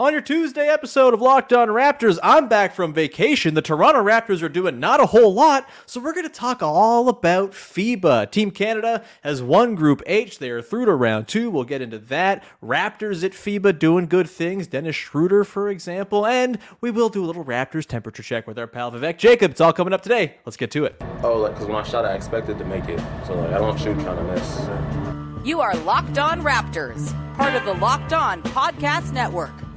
On your Tuesday episode of Locked On Raptors, I'm back from vacation. The Toronto Raptors are doing not a whole lot, so we're going to talk all about FIBA. Team Canada has won Group H. They are through to round two. We'll get into that. Raptors at FIBA doing good things. Dennis Schroeder, for example. And we will do a little Raptors temperature check with our pal Vivek Jacob. It's all coming up today. Let's get to it. Oh, like, because when I shot, I expected to make it. So, like, I don't shoot kind of miss. You are Locked On Raptors, part of the Locked On Podcast Network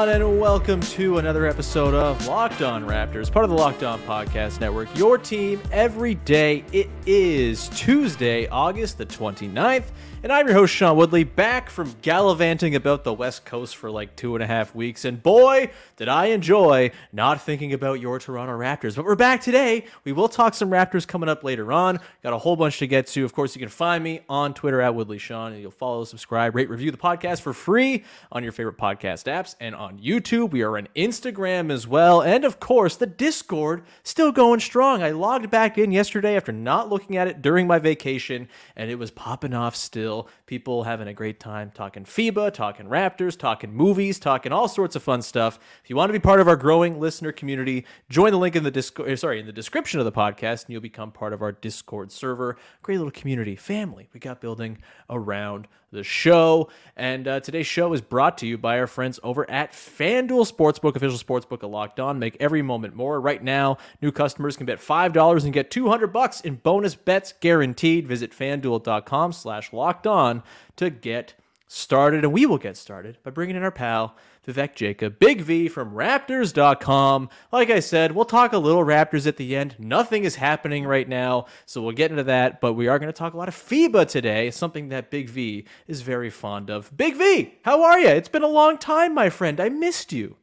On? And welcome to another episode of Locked On Raptors, part of the Locked On Podcast Network. Your team every day. It is Tuesday, August the 29th, and I'm your host, Sean Woodley, back from gallivanting about the West Coast for like two and a half weeks. And boy, did I enjoy not thinking about your Toronto Raptors. But we're back today. We will talk some Raptors coming up later on. Got a whole bunch to get to. Of course, you can find me on Twitter at Woodley Sean, and you'll follow, subscribe, rate, review the podcast for free on your favorite podcast apps and on YouTube. We are on Instagram as well. And of course, the Discord still going strong. I logged back in yesterday after not looking at it during my vacation, and it was popping off still. People having a great time talking FIBA, talking Raptors, talking movies, talking all sorts of fun stuff. If you want to be part of our growing listener community, join the link in the Discord, eh, sorry, in the description of the podcast, and you'll become part of our Discord server. Great little community, family we got building around the show. And uh, today's show is brought to you by our friends over at FanDuel Sportsbook, official sportsbook of Locked On. Make every moment more. Right now, new customers can bet $5 and get 200 bucks in bonus bets guaranteed. Visit fanduel.com slash locked on to get started. And we will get started by bringing in our pal, Vivek Jacob, Big V from Raptors.com. Like I said, we'll talk a little Raptors at the end. Nothing is happening right now, so we'll get into that. But we are going to talk a lot of FIBA today, something that Big V is very fond of. Big V, how are you? It's been a long time, my friend. I missed you.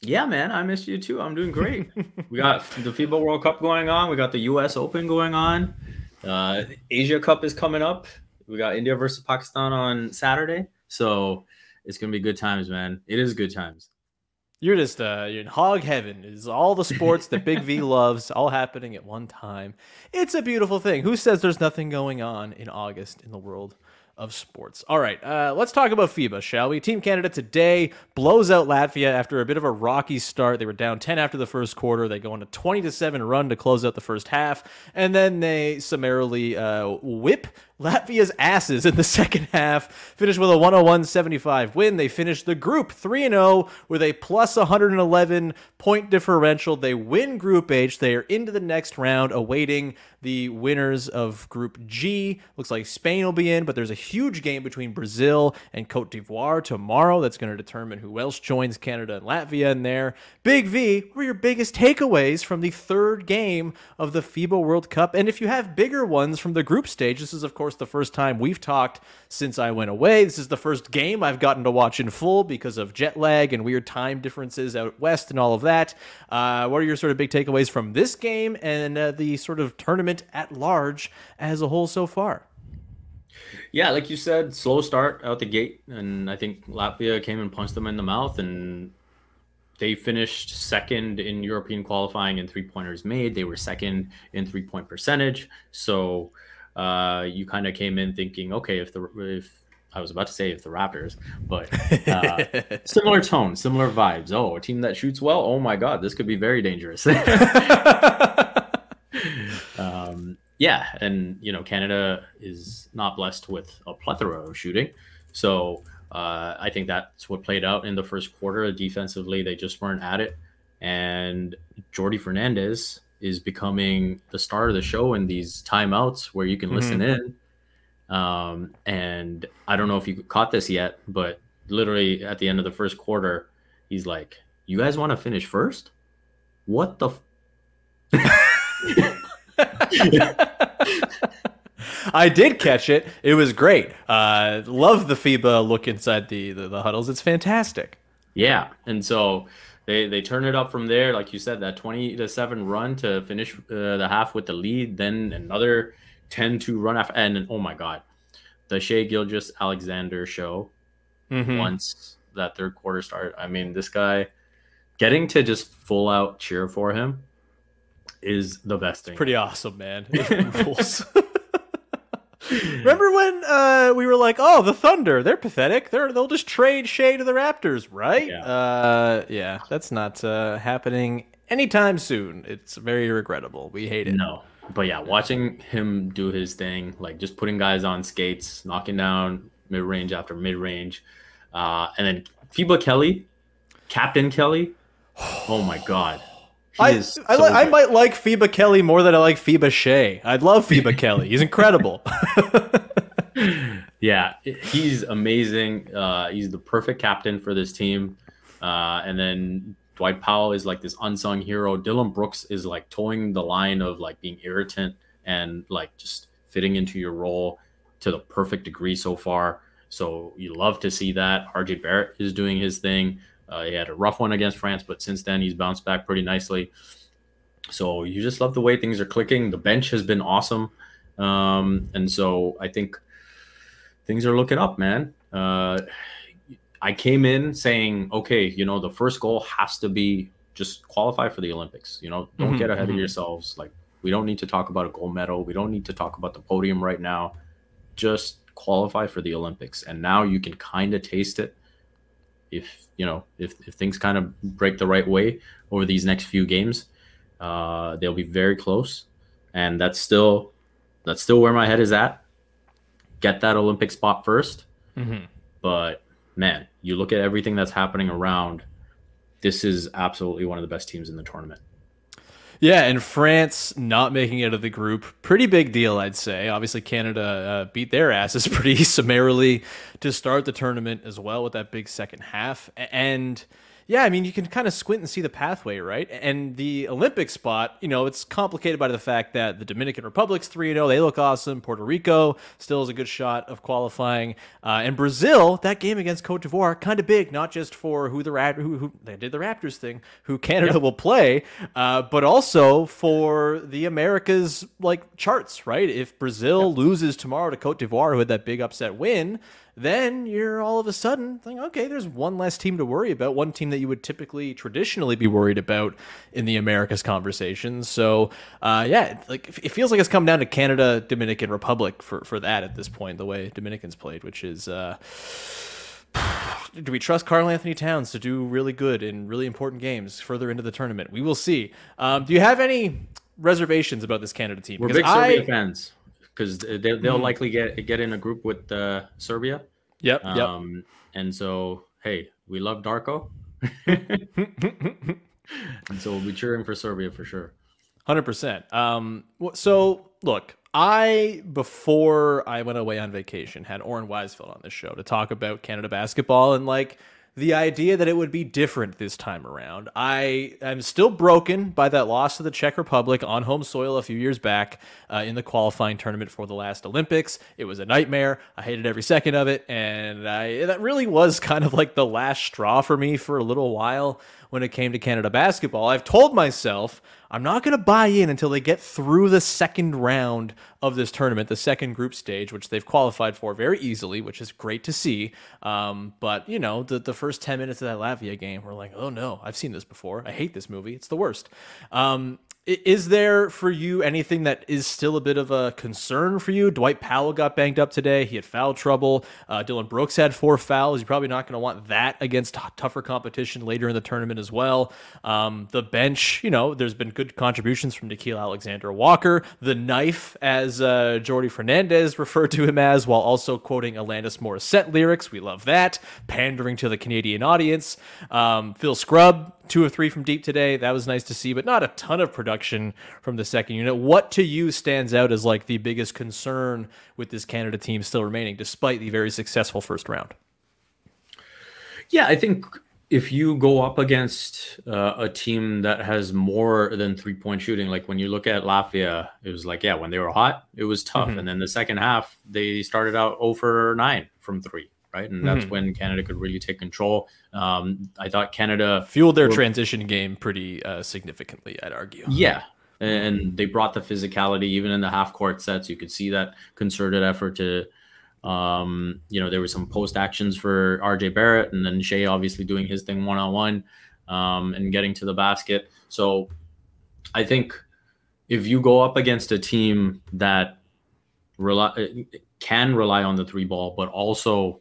Yeah, man, I missed you too. I'm doing great. we got the FIBA World Cup going on. We got the U.S. Open going on. Uh, Asia Cup is coming up. We got India versus Pakistan on Saturday. So it's gonna be good times, man. It is good times. You're just uh, you're in hog heaven. It's all the sports that Big V loves, all happening at one time. It's a beautiful thing. Who says there's nothing going on in August in the world of sports? All right, uh, let's talk about FIBA, shall we? Team Canada today blows out Latvia after a bit of a rocky start. They were down 10 after the first quarter. They go on a 20 to seven run to close out the first half, and then they summarily uh, whip Latvia's asses in the second half, finished with a 101-75 win. They finished the group 3-0 with a plus 111 point differential. They win Group H. They are into the next round, awaiting the winners of Group G. Looks like Spain will be in, but there's a huge game between Brazil and Cote d'Ivoire tomorrow. That's going to determine who else joins Canada and Latvia in there. Big V, what were your biggest takeaways from the third game of the FIBA World Cup? And if you have bigger ones from the group stage, this is, of course, the first time we've talked since I went away. This is the first game I've gotten to watch in full because of jet lag and weird time differences out west and all of that. Uh, what are your sort of big takeaways from this game and uh, the sort of tournament at large as a whole so far? Yeah, like you said, slow start out the gate, and I think Latvia came and punched them in the mouth, and they finished second in European qualifying in three pointers made. They were second in three point percentage. So uh, you kind of came in thinking, okay, if the if I was about to say if the Raptors, but uh, similar tone, similar vibes. Oh, a team that shoots well. Oh my God, this could be very dangerous. um, yeah, and you know Canada is not blessed with a plethora of shooting, so uh, I think that's what played out in the first quarter. Defensively, they just weren't at it, and Jordi Fernandez is becoming the star of the show in these timeouts where you can mm-hmm. listen in. Um, and I don't know if you caught this yet, but literally at the end of the first quarter, he's like, "You guys want to finish first? What the?" F- I did catch it. It was great. Uh, love the FIBA look inside the, the, the huddles. It's fantastic. Yeah, and so they they turn it up from there. Like you said, that twenty to seven run to finish uh, the half with the lead. Then another 10-2 run after, and oh my god, the Shai Gilgis Alexander show. Mm-hmm. Once that third quarter started, I mean, this guy getting to just full out cheer for him is the best thing. It's pretty awesome, man. Remember when uh, we were like, "Oh, the Thunder, they're pathetic. They're they'll just trade Shai to the Raptors, right?" Yeah, uh, yeah that's not uh, happening anytime soon. It's very regrettable. We hate it. No, but yeah, watching him do his thing, like just putting guys on skates, knocking down mid range after mid range, uh, and then FIBA Kelly, Captain Kelly. Oh my god. I, so I, li- I, might like FIBA Kelly more than I like FIBA Shai. I'd love FIBA Kelly. He's incredible. yeah, he's amazing. Uh, he's the perfect captain for this team. Uh, and then Dwight Powell is like this unsung hero. Dillon Brooks is like towing the line of like being irritant and like just fitting into your role to the perfect degree so far. So you love to see that. RJ Barrett is doing his thing. Uh, he had a rough one against France, but since then he's bounced back pretty nicely. So you just love the way things are clicking. The bench has been awesome, um, and so I think things are looking up, man. Uh, I came in saying, okay, you know, the first goal has to be just qualify for the Olympics. You know, don't mm-hmm, get ahead mm-hmm. of yourselves. Like we don't need to talk about a gold medal. We don't need to talk about the podium right now. Just qualify for the Olympics, and now you can kind of taste it if you know if, if things kind of break the right way over these next few games uh, they'll be very close. And that's still that's still where my head is at. Get that olympic spot 1st mm-hmm. but man you look at everything that's happening around this is absolutely one of the best teams in the tournament yeah, and France not making it out of the group, pretty big deal, I'd say. Obviously, Canada uh, beat their asses pretty summarily to start the tournament as well with that big second half. And yeah, I mean, you can kind of squint and see the pathway, right? And the Olympic spot, you know, it's complicated by the fact that the Dominican Republic's 3 0. They look awesome. Puerto Rico still has a good shot of qualifying. Uh, and Brazil, that game against Cote d'Ivoire, kind of big, not just for who the Rap- who, who they did the Raptors thing, who Canada yep. will play, uh, but also for the Americas like charts, right? If Brazil yep. loses tomorrow to Cote d'Ivoire, who had that big upset win, then you're all of a sudden thinking, okay, there's one less team to worry about, one team that you would typically traditionally be worried about in the Americas conversations. So, uh, yeah, like it feels like it's come down to Canada, Dominican Republic for for that at this point, the way Dominicans played, which is. Uh, do we trust Karl-Anthony Towns to do really good in really important games further into the tournament? We will see. Um, do you have any reservations about this Canada team? We're big Serbia I, fans. Because they, they'll Mhm. likely get get in a group with uh, Serbia. Yep, yep. Um, and so, hey, we love Darko, and so we'll be cheering for Serbia for sure. Hundred percent. Um. So look, I before I went away on vacation had Oren Weisfeld on this show to talk about Canada basketball and like the idea that it would be different this time around. I am still broken by that loss to the Czech Republic on home soil a few years back uh, in the qualifying tournament for the last Olympics. It was a nightmare. I hated every second of it, and I that really was kind of like the last straw for me for a little while when it came to Canada basketball. I've told myself I'm not going to buy in until they get through the second round of this tournament, the second group stage, which they've qualified for very easily, which is great to see. Um, but, you know, the, the first 10 minutes of that Latvia game, we're like, oh no, I've seen this before. I hate this movie. It's the worst. Um, is there for you anything that is still a bit of a concern for you? Dwight Powell got banged up today. He had foul trouble. Uh, Dillon Brooks had four fouls. You're probably not going to want that against t- tougher competition later in the tournament as well. Um, the bench, you know, there's been good contributions from Nickeil Alexander-Walker. The knife, as uh, Jordi Fernandez referred to him as, while also quoting Alanis Morissette lyrics. We love that. Pandering to the Canadian audience. Um, Phil Scrubb, two of three from deep today. That was nice to see, but not a ton of production from the second unit. What to you stands out as like the biggest concern with this Canada team still remaining, despite the very successful first round? Yeah, I think if you go up against uh, a team that has more than three point shooting, like when you look at Latvia, it was like, yeah, when they were hot, it was tough. Mhm. And then the second half, they started out 0 for 9 from three, right? And that's Mhm. when Canada could really take control. Um, I thought Canada Fueled their were- transition game pretty uh, significantly, I'd argue. Yeah. And they brought the physicality even in the half court sets. You could see that concerted effort to, um, you know, there were some post actions for RJ Barrett and then Shai obviously doing his thing one on one and getting to the basket. So I think if you go up against a team that rely, can rely on the three ball, but also,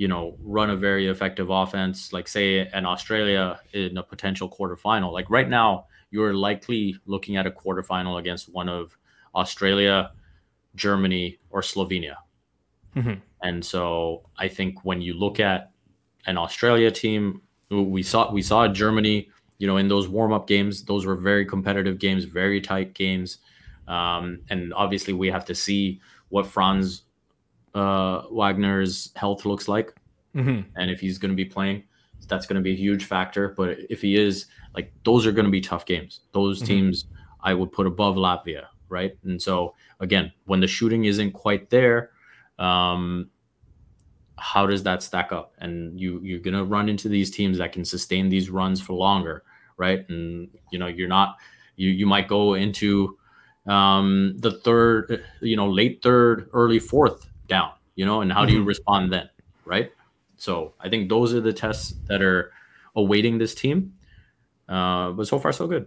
you know, run a very effective offense, like say an Australia in a potential quarterfinal. Like right now, you're likely looking at a quarterfinal against one of Australia, Germany, or Slovenia. Mhm. And so I think when you look at an Australia team, we saw we saw Germany, you know, in those warm up games, those were very competitive games, very tight games. Um, and obviously, we have to see what Franz uh, Wagner's health looks like, Mhm. and if he's going to be playing, that's going to be a huge factor. But if he is, like, those are going to be tough games. Those Mhm. teams I would put above Latvia, right? And so again, when the shooting isn't quite there, um, how does that stack up? And you you're gonna run into these teams that can sustain these runs for longer, right? And you know you're not you you might go into um, the third, you know, late third, early fourth down, you know, and how do you Mhm. respond then, right? So I think those are the tests that are awaiting this team. Uh, but so far, so good.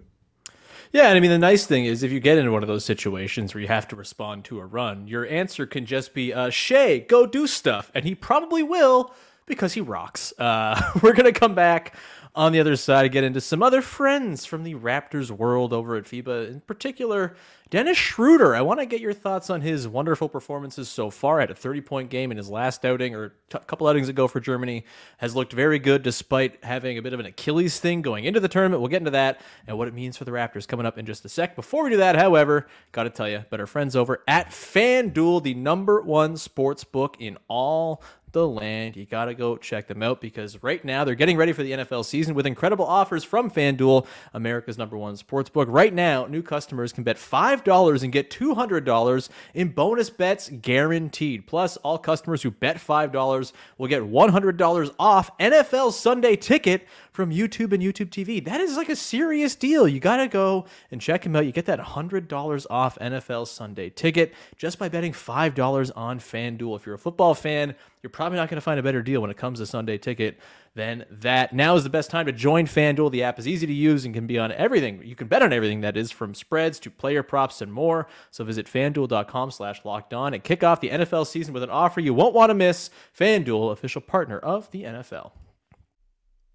Yeah, and I mean the nice thing is if you get into one of those situations where you have to respond to a run, your answer can just be uh, "Shai, go do stuff," and he probably will because he rocks. Uh, we're gonna come back on the other side, get into some other friends from the Raptors world over at FIBA, in particular Dennis Schroeder. I want to get your thoughts on his wonderful performances so far. Had a 30 point game in his last outing, or a couple outings ago for Germany. Has looked very good despite having a bit of an Achilles thing going into the tournament. We'll get into that and what it means for the Raptors coming up in just a sec. Before we do that, however, got to tell you our friends over at FanDuel, the number one sports book in all the land. You got to go check them out because right now they're getting ready for the NFL season with incredible offers from FanDuel, America's number one sports book. Right now, new customers can bet $5 and get $200 in bonus bets guaranteed. Plus, all customers who bet $5 will get $100 off NFL Sunday ticket from YouTube and YouTube TV. That is like a serious deal. You got to go and check him out. You get that $100 off NFL Sunday ticket just by betting $5 on FanDuel. If you're a football fan, you're probably not going to find a better deal when it comes to Sunday ticket than that. Now is the best time to join FanDuel. The app is easy to use and can be on everything. You can bet on everything that is from spreads to player props and more. So visit fanduel.com slash locked on and kick off the NFL season with an offer you won't want to miss. FanDuel, official partner of the NFL.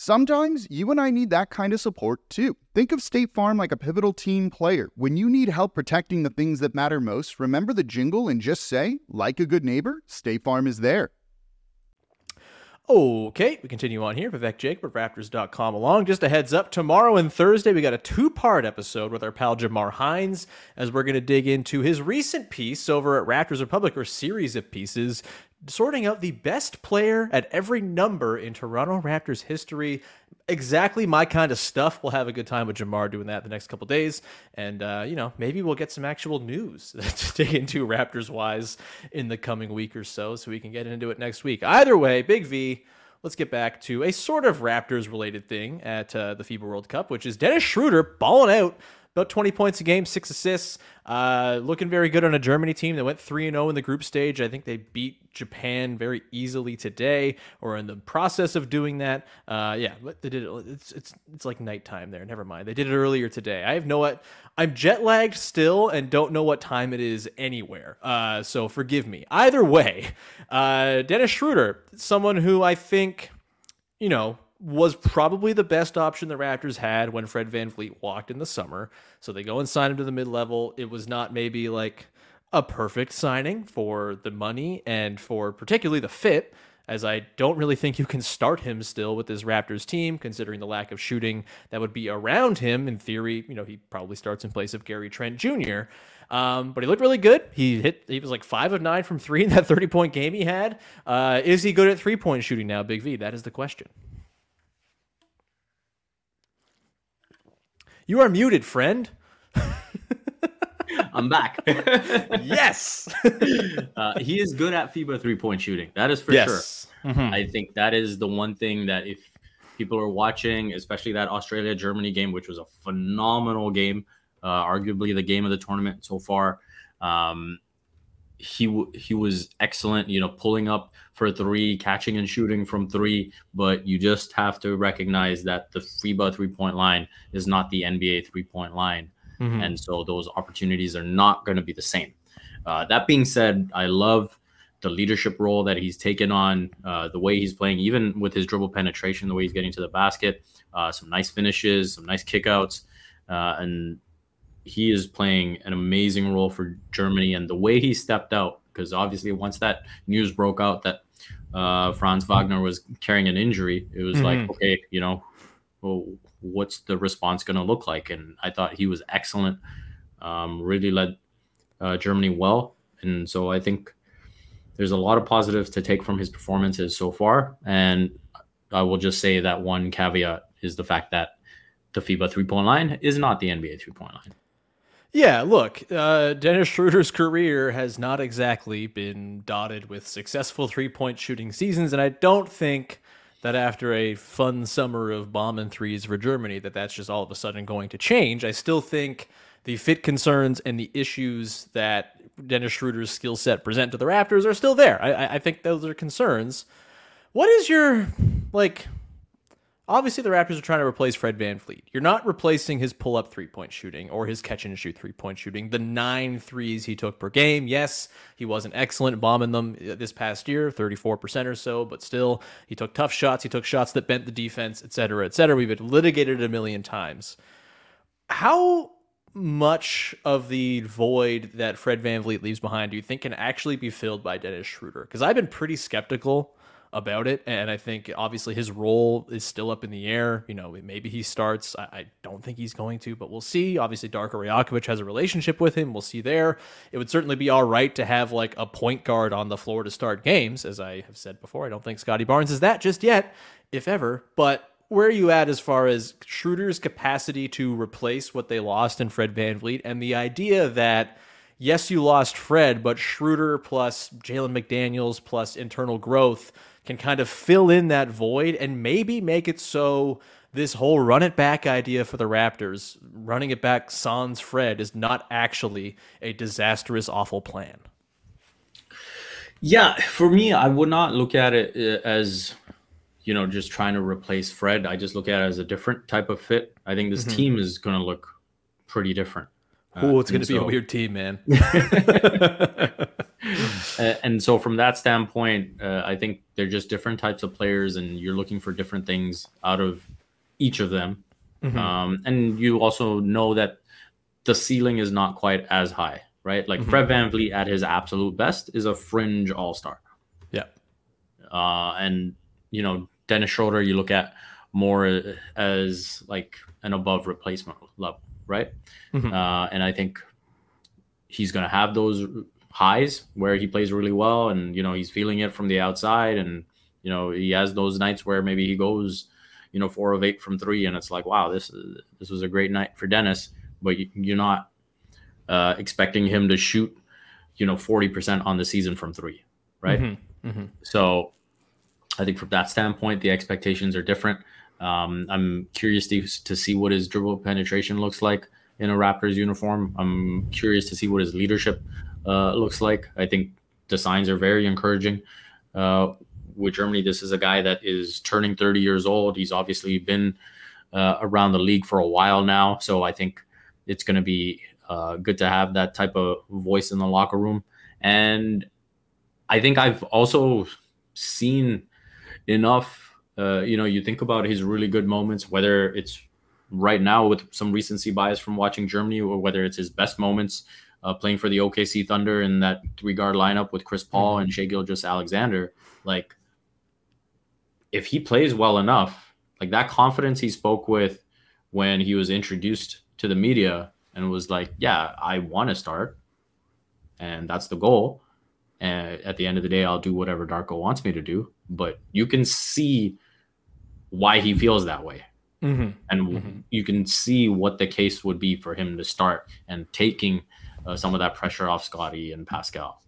Sometimes you and I need that kind of support too. Think of State Farm like a pivotal team player. When you need help protecting the things that matter most, remember the jingle and just say, like a good neighbor, State Farm is there. Okay, we continue on here. Vivek Jacob of Raptors.com along. Just a heads up, tomorrow and Thursday, we got a two part episode with our pal Jamar Hines as we're going to dig into his recent piece over at Raptors Republic, or series of pieces, sorting out the best player at every number in Toronto Raptors history. Exactly my kind of stuff. We'll have a good time with Jamar doing that the next couple days. And, uh, you know, maybe we'll get some actual news to dig into Raptors wise in the coming week or so so we can get into it next week. Either way, Big V let's get back to a sort of Raptors related thing at uh, the FIBA World Cup, which is Dennis Schroeder balling out about 20 points a game, six assists. Uh, looking very good on a Germany team that went 3 0 in the group stage. I think they beat Japan very easily today, or in the process of doing that. Uh, yeah, they did it. It's, it's, it's like nighttime there. Never mind. They did it earlier today. I have no. I'm jet lagged still and don't know what time it is anywhere. Uh, so forgive me. Either way, uh, Dennis Schroeder, someone who I think, you know, was probably the best option the Raptors had when Fred Van VanVleet walked in the summer. So they go and sign him to the mid level. It was not maybe like a perfect signing for the money and for particularly the fit, as I don't really think you can start him still with this Raptors team, considering the lack of shooting that would be around him. In theory, you know, he probably starts in place of Gary Trent Jr. Um, but he looked really good. He hit. He was like five of nine from three in that thirty point game he had. Uh, is he good at three point shooting now, Big V? That is the question. You are muted, friend. I'm back. yes. uh, he is good at FIBA three point shooting. That is for yes. sure. Mm-hmm. I think that is the one thing that if people are watching, especially that Australia Germany game, which was a phenomenal game, uh, arguably the game of the tournament so far. Um, he w- he was excellent, you know, pulling up for three, catching and shooting from three. But you just have to recognize that the FIBA three point line is not the NBA three point line, mm-hmm. and so those opportunities are not going to be the same. Uh, that being said, I love the leadership role that he's taken on, uh, the way he's playing, even with his dribble penetration, the way he's getting to the basket, uh, some nice finishes, some nice kickouts, uh, and he is playing an amazing role for Germany. And the way he stepped out, because obviously once that news broke out that uh, Franz Wagner was carrying an injury, it was mm-hmm. like, okay, you know, well, what's the response going to look like? And I thought he was excellent, um, really led uh, Germany well. And so I think there's a lot of positives to take from his performances so far. And I will just say that one caveat is the fact that the FIBA three point line is not the NBA three point line. Yeah, look, uh, Dennis Schroeder's career has not exactly been dotted with successful three point shooting seasons, and I don't think that after a fun summer of bombing threes for Germany, that that's just all of a sudden going to change. I still think the fit concerns and the issues that Dennis Schroeder's skill set present to the Raptors are still there. I, I think those are concerns. What is your like? Obviously, the Raptors are trying to replace Fred Van VanVleet. You're not replacing his pull up three point shooting or his catch and shoot three point shooting. The nine threes he took per game, yes, he wasn't excellent bombing them uh, this past year, 34% or so, but still, he took tough shots. He took shots that bent the defense, et cetera, et cetera. We've litigated it a million times. How much of the void that Fred Van VanVleet leaves behind do you think can actually be filled by Dennis Schroeder? Because I've been pretty skeptical about it. And I think obviously his role is still up in the air. You know, maybe he starts. I, I don't think he's going to, but we'll see. Obviously, Darko Rajakovic has a relationship with him. We'll see there. It would certainly be all right to have like a point guard on the floor to start games. As I have said before, I don't think Scotty Barnes is that just yet, if ever. But where are you at as far as Schroeder's capacity to replace what they lost in Fred VanVleet and the idea that yes, you lost Fred, but Schroeder plus Jalen McDaniels plus internal growth can kind of fill in that void and maybe make it so this whole run it back idea for the Raptors, running it back sans Fred, is not actually a disastrous, awful plan. Yeah, for me, I would not look at it uh, as, you know, just trying to replace Fred. I just look at it as a different type of fit. I think this Mhm. team is going to look pretty different. Oh, it's going to be a weird team, man. Uh, and so from that standpoint, uh, I think they're just different types of players, and you're looking for different things out of each of them. Mhm. Um, and you also know that the ceiling is not quite as high, right? Like Mhm. Fred VanVleet at his absolute best is a fringe all star. Yeah. Uh, and you know Dennis Schroeder, you look at more as like an above replacement level, right? Mhm. Uh, and I think he's going to have those highs where he plays really well, and you know he's feeling it from the outside, and you know he has those nights where maybe he goes, you know, four of eight from three, and it's like, wow, this is this was a great night for Dennis, but you, you're not uh, expecting him to shoot, you know, forty percent on the season from three, right? Mhm, mhm. So I think from that standpoint, the expectations are different. Um, I'm curious to, to see what his dribble penetration looks like in a Raptors uniform. I'm curious to see what his leadership uh, looks like. I think the signs are very encouraging. Uh, with Germany, this is a guy that is turning 30 years old. He's obviously been uh, around the league for a while now. So I think it's going to be uh, good to have that type of voice in the locker room. And I think I've also seen enough. Uh, you know, you think about his really good moments, whether it's right now with some recency bias from watching Germany, or whether it's his best moments uh, playing for the OKC Thunder in that three guard lineup with Chris Paul and Shai Gilgeous-Alexander. Like, if he plays well enough, like that confidence he spoke with when he was introduced to the media and was like, "Yeah, I want to start, and that's the goal." And at the end of the day, I'll do whatever Darko wants me to do. But you can see why he feels that way. Mhm. And you can see what the case would be for him to start and taking uh, some of that pressure off Scotty and Pascal.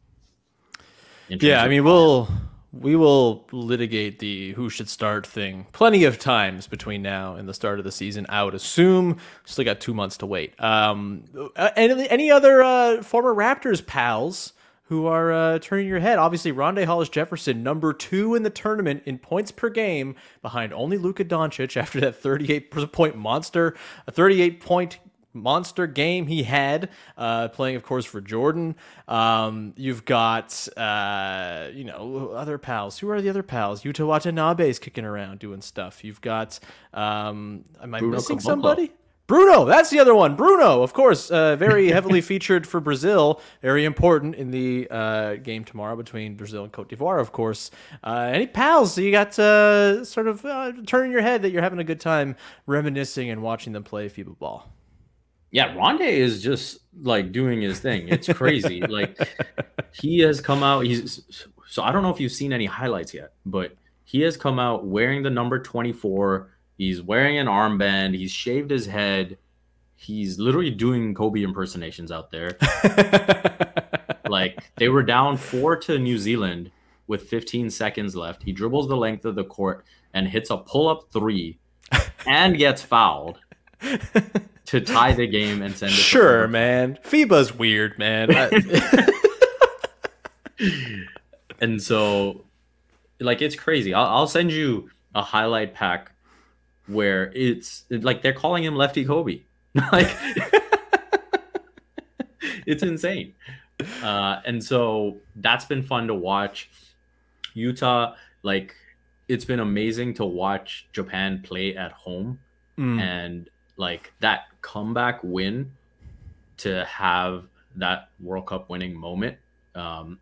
Yeah, I mean, we'll we will litigate the who should start thing plenty of times between now and the start of the season. I would assume still got two months to wait. Um, uh, any any other uh, former Raptors pals who are uh, turning your head? Obviously, Rondae Hollis Jefferson, number two in the tournament in points per game, behind only Luka Doncic after that 38 point monster, a 38 point monster game he had, uh, playing, of course, for Jordan. Um, you've got, uh, you know, other pals. Who are the other pals? Utah Yuta is kicking around doing stuff. You've got, um, am I Bruno missing Caboclo. somebody? Bruno, that's the other one. Bruno, of course, uh, very heavily featured for Brazil. Very important in the uh, game tomorrow between Brazil and Cote d'Ivoire, of course. Uh, any pals you got uh, sort of uh, turning your head that you're having a good time reminiscing and watching them play FIBA ball? Yeah, Rondae is just like doing his thing. It's crazy. like he has come out. He's so I don't know if you've seen any highlights yet, but he has come out wearing the number 24. He's wearing an armband. He's shaved his head. He's literally doing Kobe impersonations out there. like they were down four to New Zealand with 15 seconds left. He dribbles the length of the court and hits a pull up three and gets fouled to tie the game and send it. Sure, man. FIBA's weird, man. And so like it's crazy I'll, I'll send you a highlight pack where it's like they're calling him lefty kobe like it's insane uh and so that's been fun to watch Yuta like it's been amazing to watch japan play at home Mm. and like that comeback win to have that World Cup winning moment, um,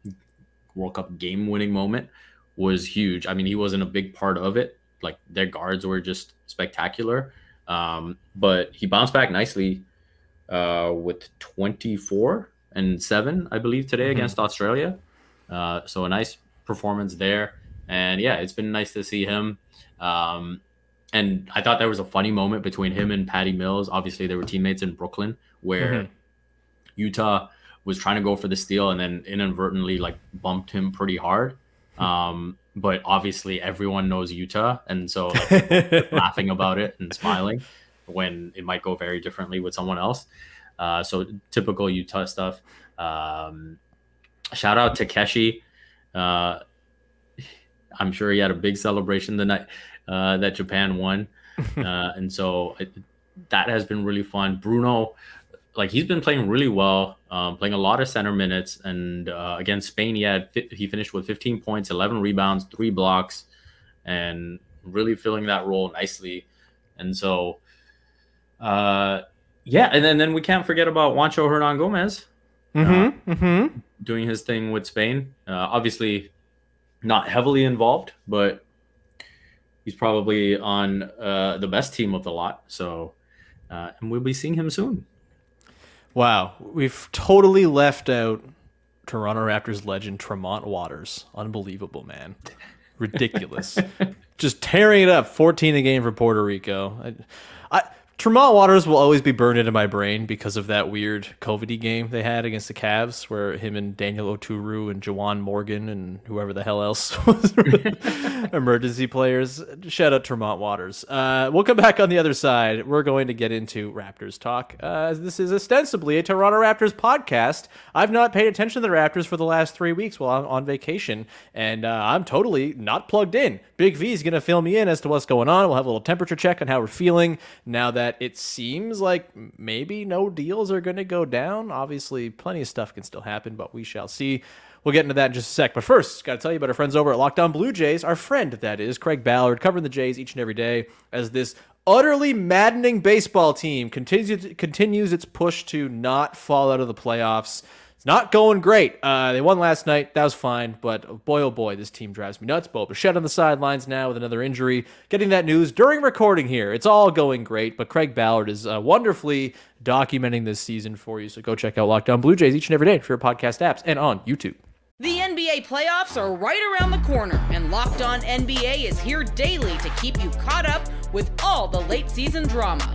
World Cup game winning moment was huge. I mean, he wasn't a big part of it. Like their guards were just spectacular, um, but he bounced back nicely uh, with 24 and seven, I believe, today Mhm. against Australia. Uh, so a nice performance there, and yeah, it's been nice to see him. Um, and I thought there was a funny moment between him and Patty Mills. Obviously, they were teammates in Brooklyn, where Mhm. Yuta was trying to go for the steal and then inadvertently like bumped him pretty hard. Um, but obviously, everyone knows Yuta, and so like, laughing about it and smiling when it might go very differently with someone else. Uh, so typical Yuta stuff. Um, shout out to Keshi. Uh, I'm sure he had a big celebration the night uh, that Japan won, uh, and so it, that has been really fun. Bruno, like he's been playing really well, um, playing a lot of center minutes, and uh, against Spain, he had he finished with 15 points, 11 rebounds, three blocks, and really filling that role nicely. And so, uh, yeah, and then then we can't forget about Juancho Hernangomez Mm-hmm. Mm-hmm. doing his thing with Spain. Uh, obviously, not heavily involved, but he's probably on uh, the best team of the lot. So, uh, and we'll be seeing him soon. Wow, we've totally left out Toronto Raptors legend Tremont Waters. Unbelievable, man. Ridiculous. Just tearing it up. 14 a game for Puerto Rico. I, I, Tremont Waters will always be burned into my brain because of that weird COVID game they had against the Cavs, where him and Daniel Oturu and Juwan Morgan and whoever the hell else was emergency players. Shout out Tremont Waters. Uh, we'll come back on the other side. We're going to get into Raptors talk. Uh, this is ostensibly a Toronto Raptors podcast. I've not paid attention to the Raptors for the last three weeks while I'm on vacation, and uh, I'm totally not plugged in. Big V is going to fill me in as to what's going on. We'll have a little temperature check on how we're feeling now that it seems like maybe no deals are going to go down. Obviously, plenty of stuff can still happen, but we shall see. We'll get into that in just a sec. But first, got to tell you about our friends over at Locked On Blue Jays. Our friend, that is, Craig Ballard, covering the Jays each and every day as this utterly maddening baseball team continues continues its push to not fall out of the playoffs. It's not going great. Uh, they won last night. That was fine. But boy, oh boy, this team drives me nuts. Bo Bichette on the sidelines now with another injury. Getting that news during recording here. It's all going great. But Craig Ballard is uh, wonderfully documenting this season for you. So go check out Locked On Blue Jays each and every day for your podcast apps and on YouTube. The NBA playoffs are right around the corner, and Locked On NBA is here daily to keep you caught up with all the late season drama.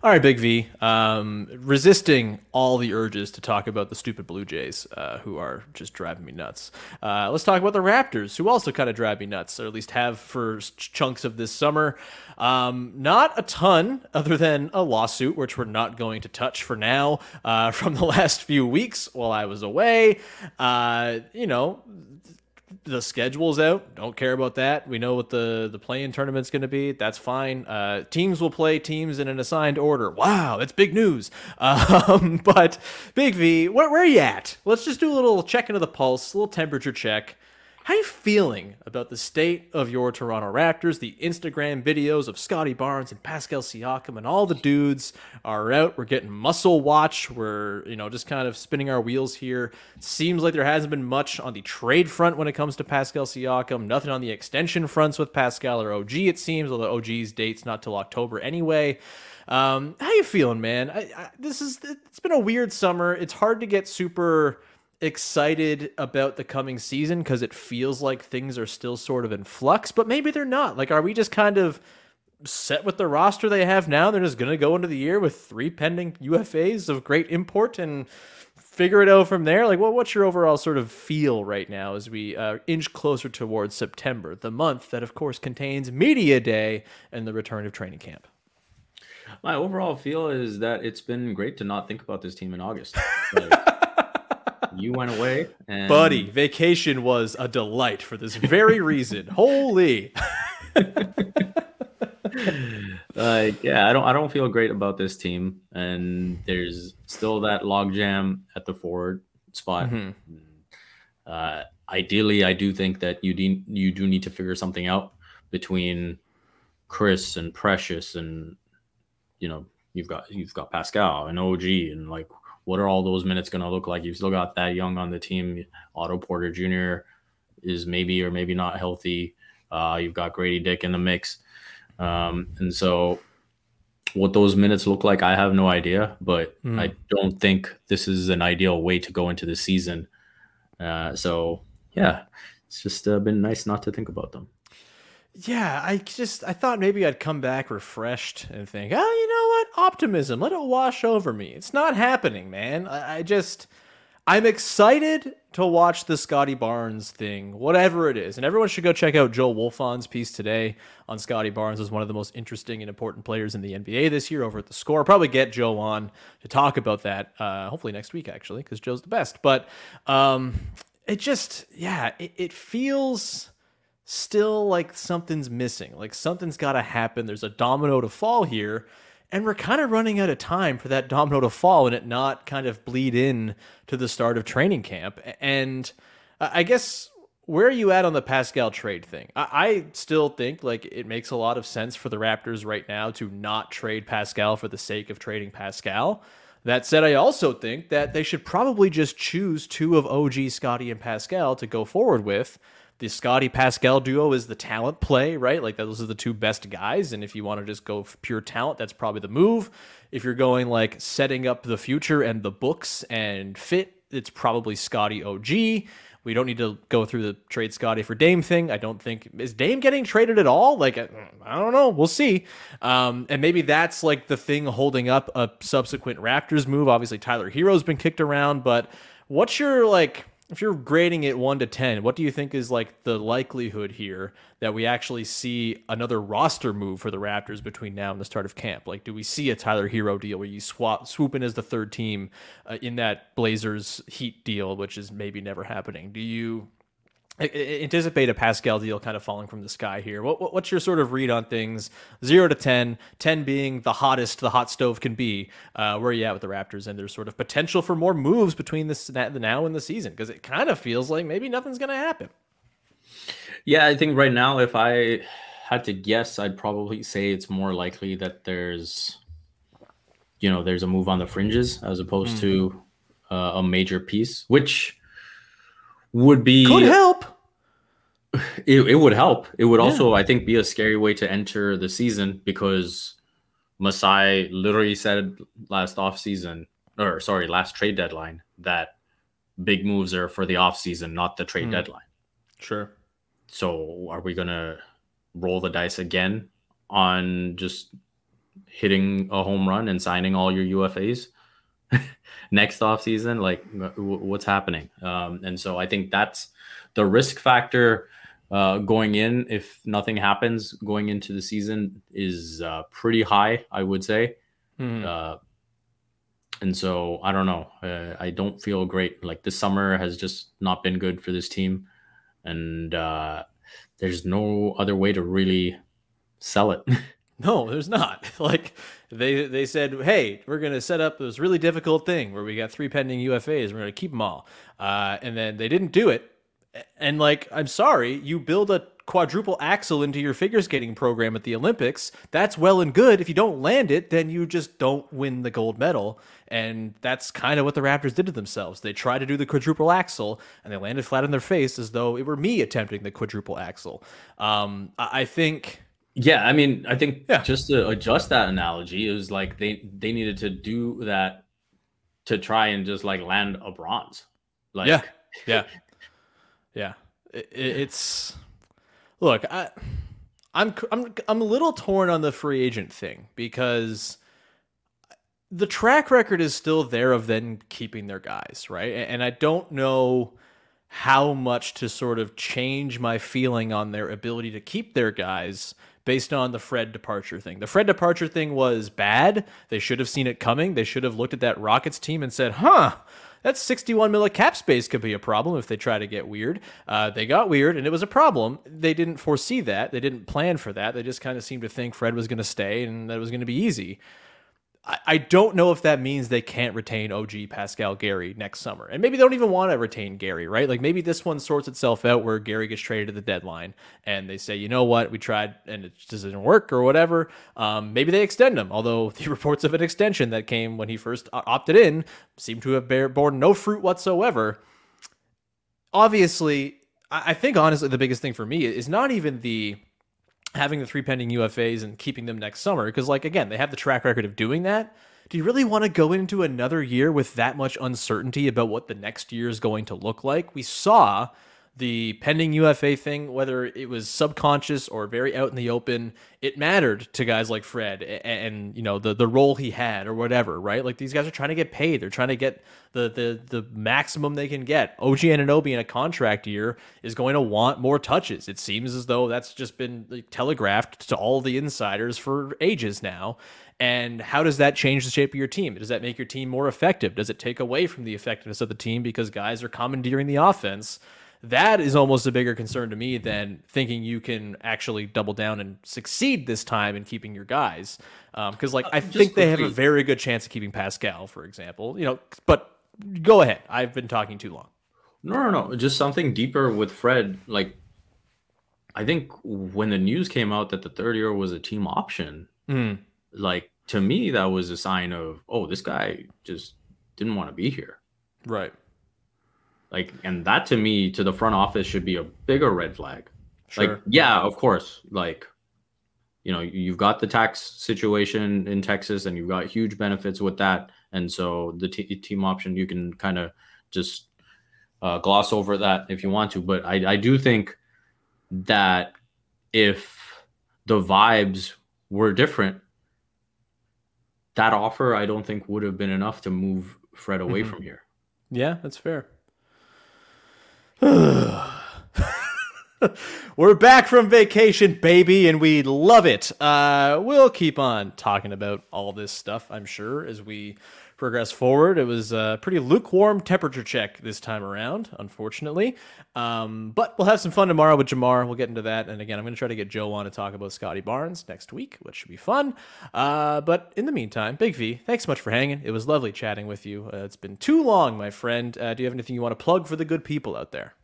All right, Big V. Um, resisting all the urges to talk about the stupid Blue Jays, uh, who are just driving me nuts. Uh, let's talk about the Raptors, who also kind of drive me nuts, or at least have for ch- chunks of this summer. Um, not a ton, other than a lawsuit, which we're not going to touch for now, uh, from the last few weeks while I was away. Uh, you know, the schedule's out. Don't care about that. We know what the the play-in tournament's going to be. That's fine. Uh, teams will play teams in an assigned order. Wow, that's big news. Um, but Big V, where, where are you at? Let's just do a little check into the pulse, a little temperature check. How you feeling about the state of your Toronto Raptors? The Instagram videos of Scotty Barnes and Pascal Siakam and all the dudes are out. We're getting muscle watch. We're, you know, just kind of spinning our wheels here. Seems like there hasn't been much on the trade front when it comes to Pascal Siakam. Nothing on the extension fronts with Pascal or OG, it seems, although OG's date's not till October anyway. Um, how you feeling, man? I, I, this is it's been a weird summer. It's hard to get super excited about the coming season because it feels like things are still sort of in flux, but maybe they're not. Like, are we just kind of set with the roster they have now? They're just going to go into the year with three pending UFAs of great import and figure it out from there. Like, what what's your overall sort of feel right now as we uh, inch closer towards September, the month that, of course, contains Media Day and the return of training camp? My overall feel is that it's been great to not think about this team in August. Like, you went away, and Buddy, vacation was a delight for this very reason. Holy. like yeah, I don't I don't feel great about this team, and there's still that logjam at the forward spot. Mhm. Uh, ideally, I do think that you de- you do need to figure something out between Chris and Precious, and you know you've got you've got Pascal and OG, and like what are all those minutes going to look like? You've still got that young on the team. Otto Porter Jr. is maybe or maybe not healthy. Uh, you've got Gradey Dick in the mix. Um, and so what those minutes look like, I have no idea, but Mm. I don't think this is an ideal way to go into the season. Uh, so yeah, it's just uh, been nice not to think about them. Yeah, I just I thought maybe I'd come back refreshed and think, oh, you know what, optimism, let it wash over me. It's not happening, man. I, I just I'm excited to watch the Scotty Barnes thing, whatever it is. And everyone should go check out Joel Wolfond's piece today on Scotty Barnes as one of the most interesting and important players in the NBA this year over at the score. Probably get Joe on to talk about that, uh, hopefully next week, actually, because Joe's the best. But um, it just, yeah, it, it feels still like something's missing. Like something's got to happen. There's a domino to fall here. And we're kind of running out of time for that domino to fall and it not kind of bleed in to the start of training camp. And I guess where are you at on the Pascal trade thing? I, still think like it makes a lot of sense for the Raptors right now to not trade Pascal for the sake of trading Pascal. That said, I also think that they should probably just choose two of OG, Scotty, and Pascal to go forward with. The Scotty Pascal duo is the talent play, right? Like those are the two best guys. And if you want to just go pure talent, that's probably the move. If you're going like setting up the future and the books and fit, it's probably Scotty OG. We don't need to go through the trade Scotty for Dame thing. I don't think is Dame getting traded at all. Like I, don't know. We'll see. Um, and maybe that's like the thing holding up a subsequent Raptors move. Obviously, Tyler Herro's been kicked around, but what's your like? If you're grading it one to ten, what do you think is like the likelihood here that we actually see another roster move for the Raptors between now and the start of camp? Like, do we see a Tyler Herro deal where you swap swoop in as the third team uh, in that Blazers Heat deal, which is maybe never happening? Do you anticipate a Pascal deal kind of falling from the sky here. What, what- what's your sort of read on things? Zero to 10, 10 being the hottest the hot stove can be. Uh, where are you at with the Raptors and there's sort of potential for more moves between this the now and the season? Because it kind of feels like maybe nothing's going to happen. Yeah, I think right now, if I had to guess, I'd probably say it's more likely that there's, you know, there's a move on the fringes as opposed to uh, a major piece, which would be Could help. It, it would help. It would also, I think, be a scary way to enter the season because Masai literally said last off season, or sorry, last trade deadline that big moves are for the off season, not the trade Hmm. deadline. Sure. So are we gonna roll the dice again on just hitting a home run and signing all your UFAs next off season? Like wh- wh- what's happening? Um, and so I think that's the risk factor uh, going in. If nothing happens going into the season is uh, pretty high, I would say. Hmm. Uh, and so I don't know. Uh, I don't feel great. Like this summer has just not been good for this team, and uh, there's no other way to really sell it. No, there's not. Like they they said, hey, we're gonna set up this really difficult thing where we got three pending UFAs. We're gonna keep them all, uh, and then they didn't do it. And like, I'm sorry, you build a quadruple axle into your figure skating program at the Olympics. That's well and good. If you don't land it, then you just don't win the gold medal. And that's kind of what the Raptors did to themselves. They tried to do the quadruple axle and they landed flat on their face as though it were me attempting the quadruple axle. Um, I I think. Yeah, I mean, I think just to adjust that analogy, it was like they they needed to do that to try and just like land a bronze. Like, yeah, yeah, yeah. It, it's look, I, I'm I'm I'm a little torn on the free agent thing because the track record is still there of them keeping their guys, right? And I don't know how much to sort of change my feeling on their ability to keep their guys based on the Fred departure thing. The Fred departure thing was bad. They should have seen it coming. They should have looked at that Rockets team and said, huh, that's 61 mil of cap space could be a problem if they try to get weird. Uh, they got weird and it was a problem. They didn't foresee that. They didn't plan for that. They just kind of seemed to think Fred was going to stay and that it was going to be easy. I, don't know if that means they can't retain OG Pascal Gary next summer. And maybe they don't even want to retain Gary, right? Like maybe this one sorts itself out where Gary gets traded at the deadline and they say, you know what, we tried and it just didn't work or whatever. Um, maybe they extend him, although the reports of an extension that came when he first opted in seem to have bear, borne no fruit whatsoever. Obviously, I, I think honestly the biggest thing for me is not even the having the three pending UFAs and keeping them next summer because like again they have the track record of doing that. Do you really want to go into another year with that much uncertainty about what the next year is going to look like? We saw the pending UFA thing, whether it was subconscious or very out in the open, it mattered to guys like Fred and, and, you know the the role he had or whatever, right? Like these guys are trying to get paid. They're trying to get the the the maximum they can get. OG Anunoby in a contract year is going to want more touches. It seems as though that's just been telegraphed to all the insiders for ages now. And how does that change the shape of your team? Does that make your team more effective? Does it take away from the effectiveness of the team because guys are commandeering the offense? That is almost a bigger concern to me than thinking you can actually double down and succeed this time in keeping your guys. Because, um, like, I think they have a very good chance of keeping Pascal, for example. You know, but go ahead. I've been talking too long. No, no, no. Just something deeper with Fred. Like, I think when the news came out that the third year was a team option, mm. like to me that was a sign of, oh, this guy just didn't want to be here. Right. Like, and that to me, to the front office, should be a bigger red flag. Sure. Like, yeah, of course. Like, you know, you've got the tax situation in Texas, and you've got huge benefits with that. And so the t- team option, you can kind of just uh, gloss over that if you want to. But I, I do think that if the vibes were different, that offer I don't think would have been enough to move Fred away Mhm. from here. Yeah, that's fair. We're back from vacation, baby, and we love it. Uh, we'll keep on talking about all this stuff, I'm sure, as we progress forward. It was a pretty lukewarm temperature check this time around, unfortunately. Um, but we'll have some fun tomorrow with Jamar. We'll get into that. And again, I'm going to try to get Joe on to talk about Scotty Barnes next week, which should be fun. Uh, but in the meantime, Big V, thanks so much for hanging. It was lovely chatting with you. Uh, it's been too long, my friend. Uh, do you have anything you want to plug for the good people out there?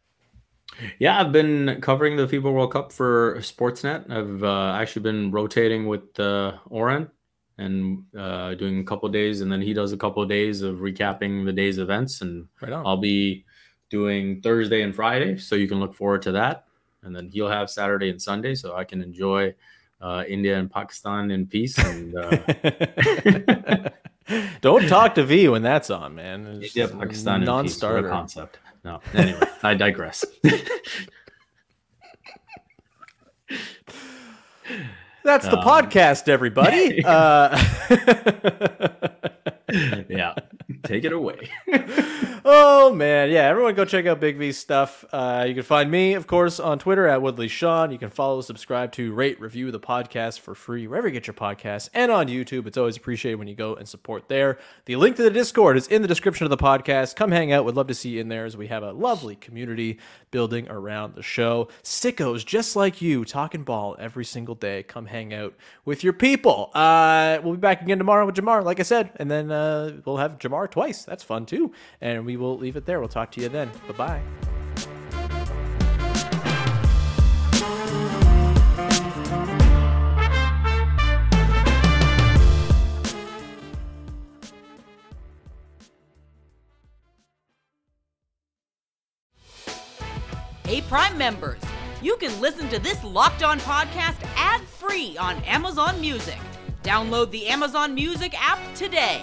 Yeah, I've been covering the FIBA World Cup for Sportsnet. I've uh, actually been rotating with uh, Oren and uh, doing a couple of days, and then he does a couple of days of recapping the day's events. And Right. I'll be doing Thursday and Friday, so you can look forward to that. And then he'll have Saturday and Sunday, so I can enjoy uh, India and Pakistan in peace. And uh, Don't talk to V when that's on, man. It's India, Pakistan, in peace. A non-starter. concept. No, anyway, I digress. That's the Um, podcast, everybody. uh, yeah, take it away. oh man, yeah. Everyone, go check out Big V's stuff. Uh, you can find me, of course, on Twitter at Woodley Sean. You can follow, subscribe to, rate, review the podcast for free wherever you get your podcasts, and on YouTube. It's always appreciated when you go and support there. The link to the Discord is in the description of the podcast. Come hang out. We'd love to see you in there as we have a lovely community building around the show. Sickos just like you, talking ball every single day. Come hang out with your people. Uh, we'll be back again tomorrow with Jamar, like I said, and then uh, we'll have Jamar twice. That's fun too. And we will leave it there. We'll talk to you then. Bye bye. Hey, Prime members, you can listen to this Locked On podcast ad free on Amazon Music. Download the Amazon Music app today.